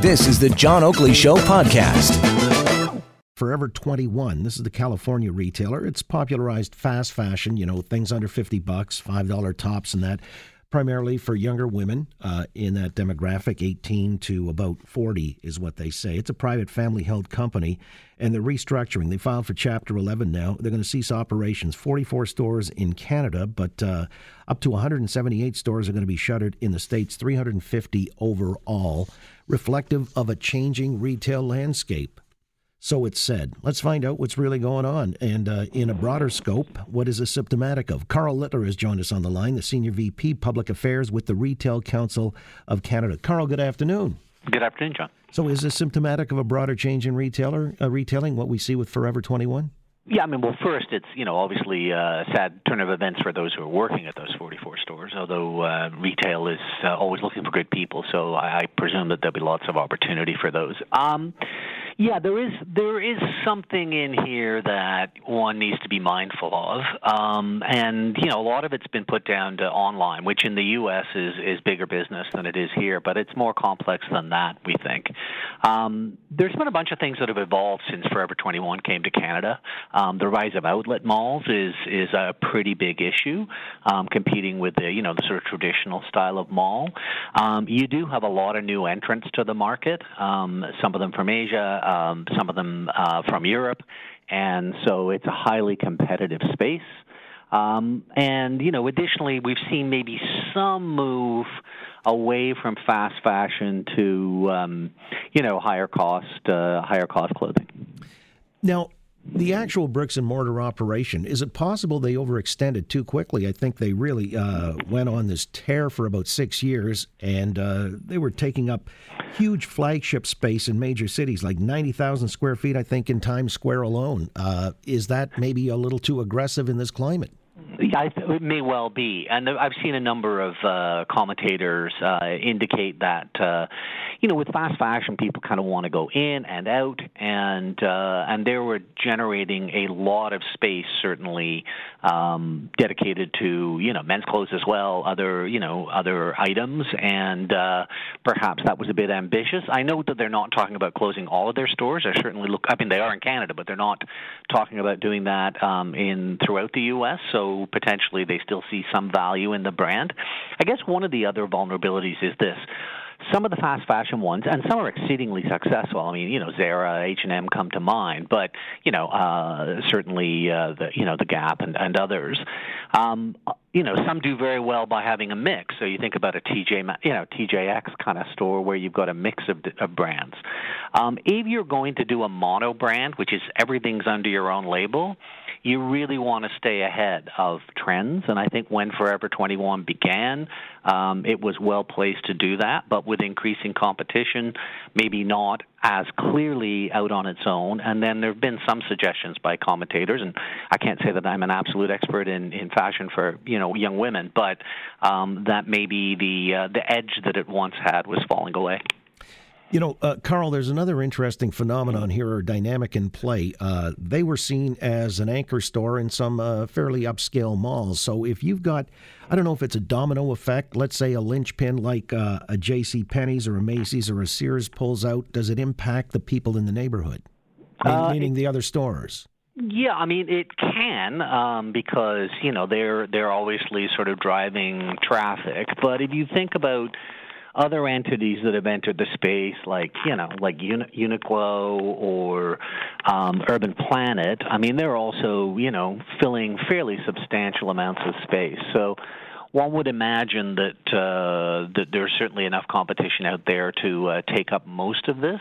This is the John Oakley Show podcast. Forever 21. This is the California retailer. It's popularized fast fashion, you know, things under 50 bucks, $5 tops and that primarily for younger women uh, in that demographic, 18 to about 40 is what they say. It's a private family held company, and they're restructuring. They filed for Chapter 11 now. They're going to cease operations. 44 stores in Canada, but uh, up to 178 stores are going to be shuttered in the States, 350 overall, reflective of a changing retail landscape. So it's said. Let's find out what's really going on. And uh, in a broader scope, what is this symptomatic of? Karl Littler has joined us on the line, the Senior VP Public Affairs with the Retail Council of Canada. Karl, good afternoon. Good afternoon, John. So is this symptomatic of a broader change in retailer uh, retailing, what we see with Forever 21? Yeah, I mean, well, first, it's you know obviously uh, a sad turn of events for those who are working at those 44 stores. Although uh, retail is uh, always looking for good people, so I, I presume that there'll be lots of opportunity for those. Um, yeah, there is there is something in here that one needs to be mindful of, um, and you know a lot of it's been put down to online, which in the U.S. is is bigger business than it is here, but it's more complex than that. We think um, there's been a bunch of things that have evolved since Forever 21 came to Canada. Um, the rise of outlet malls is is a pretty big issue, um, competing with the you know the sort of traditional style of mall. Um, you do have a lot of new entrants to the market, um, some of them from Asia um, some of them uh, from Europe, and so it's a highly competitive space. Um, and you know, additionally, we've seen maybe some move away from fast fashion to um, you know higher cost uh, higher cost clothing. Now, the actual bricks and mortar operation, is it possible they overextended too quickly? I think they really uh, went on this tear for about six years, and uh, they were taking up huge flagship space in major cities, like 90,000 square feet, I think, in Times Square alone. Uh, is that maybe a little too aggressive in this climate? I, it may well be, and I've seen a number of uh, commentators uh, indicate that uh, you know with fast fashion, people kind of want to go in and out, and uh, and they were generating a lot of space, certainly um, dedicated to you know men's clothes as well, other you know other items, and uh, perhaps that was a bit ambitious. I know that they're not talking about closing all of their stores. I certainly look. I mean, they are in Canada, but they're not talking about doing that um, in throughout the U.S. So potentially they still see some value in the brand. I guess one of the other vulnerabilities is this some of the fast fashion ones, and some are exceedingly successful. I mean, you know, Zara, H and M come to mind, but you know, uh, certainly uh, the you know the Gap and, and others. Um, you know, some do very well by having a mix. So you think about a TJ, you know, TJX kind of store where you've got a mix of, of brands. Um, if you're going to do a mono brand, which is everything's under your own label, you really want to stay ahead of trends. And I think when Forever 21 began, um, it was well placed to do that. But with increasing competition, maybe not as clearly out on its own. And then there have been some suggestions by commentators, and I can't say that I'm an absolute expert in, in fashion for you know young women, but um, that maybe the uh, the edge that it once had was falling away. You know, uh, Karl, there's another interesting phenomenon here or dynamic in play. Uh, they were seen as an anchor store in some uh, fairly upscale malls. So if you've got, I don't know if it's a domino effect, let's say a linchpin like uh, a J.C. Penney's or a Macy's or a Sears pulls out, does it impact the people in the neighborhood, uh, meaning the other stores? Yeah, I mean it can um, because you know they're they're obviously sort of driving traffic. But if you think about other entities that have entered the space, like you know, like Uni- Uniqlo or um, Urban Planet. I mean, they're also you know filling fairly substantial amounts of space. So one would imagine that uh, that there's certainly enough competition out there to uh, take up most of this.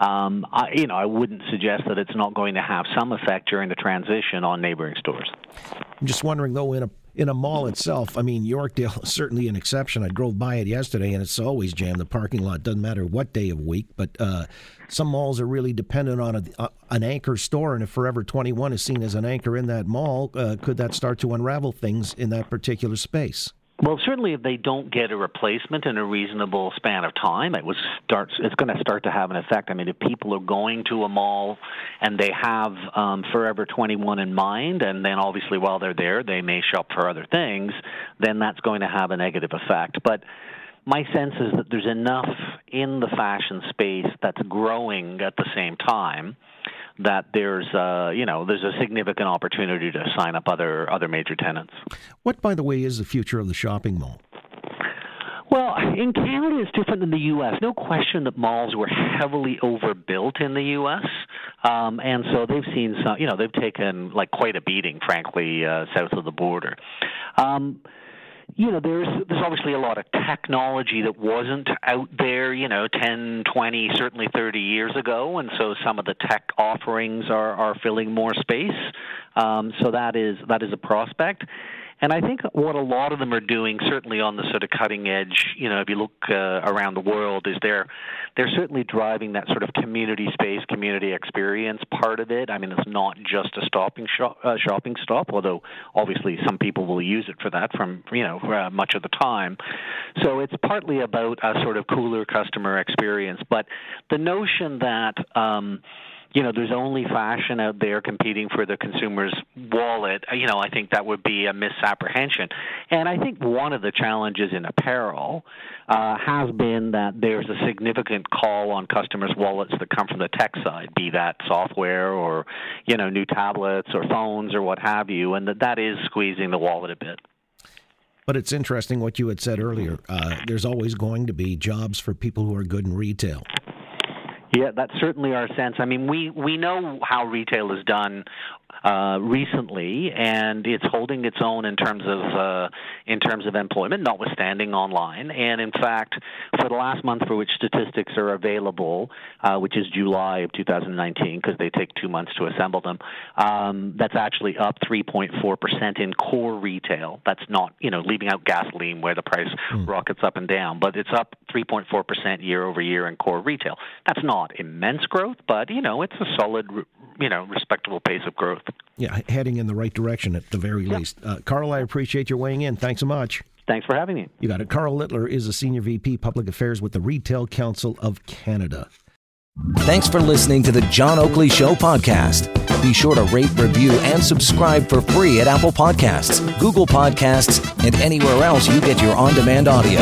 Um, I, you know, I wouldn't suggest that it's not going to have some effect during the transition on neighboring stores. I'm just wondering, though, in a in a mall itself, I mean, Yorkdale is certainly an exception. I drove by it yesterday, and it's always jammed. The parking lot doesn't matter what day of week. But uh, some malls are really dependent on a, a, an anchor store, and if Forever 21 is seen as an anchor in that mall, uh, could that start to unravel things in that particular space? Well, certainly, if they don't get a replacement in a reasonable span of time, it was starts. It's going to start to have an effect. I mean, if people are going to a mall and they have um, Forever 21 in mind, and then obviously while they're there, they may shop for other things, then that's going to have a negative effect. But my sense is that there's enough in the fashion space that's growing at the same time that there's uh, you know there's a significant opportunity to sign up other other major tenants. What, by the way, is the future of the shopping mall? Well, in Canada, it's different than the U.S. No question that malls were heavily overbuilt in the U.S., um, and so they've seen some. You know, they've taken like quite a beating, frankly, uh, south of the border. Um, you know, there's there's obviously a lot of technology that wasn't out there, you know, 10, 20, certainly 30 years ago, and so some of the tech offerings are are filling more space. Um, so that is that is a prospect. And I think what a lot of them are doing, certainly on the sort of cutting edge, you know, if you look uh, around the world, is they're they're certainly driving that sort of community space, community experience part of it. I mean, it's not just a stopping shop, uh, shopping stop, although obviously some people will use it for that from you know uh, much of the time. So it's partly about a sort of cooler customer experience, but the notion that um, you know, there's only fashion out there competing for the consumer's wallet. You know, I think that would be a misapprehension. And I think one of the challenges in apparel uh, has been that there's a significant call on customers' wallets that come from the tech side, be that software or, you know, new tablets or phones or what have you, and that that is squeezing the wallet a bit. But it's interesting what you had said earlier. Uh, there's always going to be jobs for people who are good in retail. Yeah, that's certainly our sense. I mean, we we know how retail is done uh, recently, and it's holding its own in terms of uh, in terms of employment, notwithstanding online. And in fact, for the last month for which statistics are available, uh, which is July of 2019, because they take two months to assemble them, um, that's actually up 3.4 percent in core retail. That's not you know leaving out gasoline where the price mm. rockets up and down, but it's up 3.4 percent year over year in core retail. That's not immense growth, but you know it's a solid you know respectable pace of growth. Yeah, heading in the right direction at the very yep. least. Uh, Karl, I appreciate your weighing in. Thanks so much. Thanks for having me. You got it. Karl Littler is a senior VP Public Affairs with the Retail Council of Canada. Thanks for listening to the John Oakley Show podcast. Be sure to rate, review, and subscribe for free at Apple Podcasts, Google Podcasts, and anywhere else you get your on demand audio.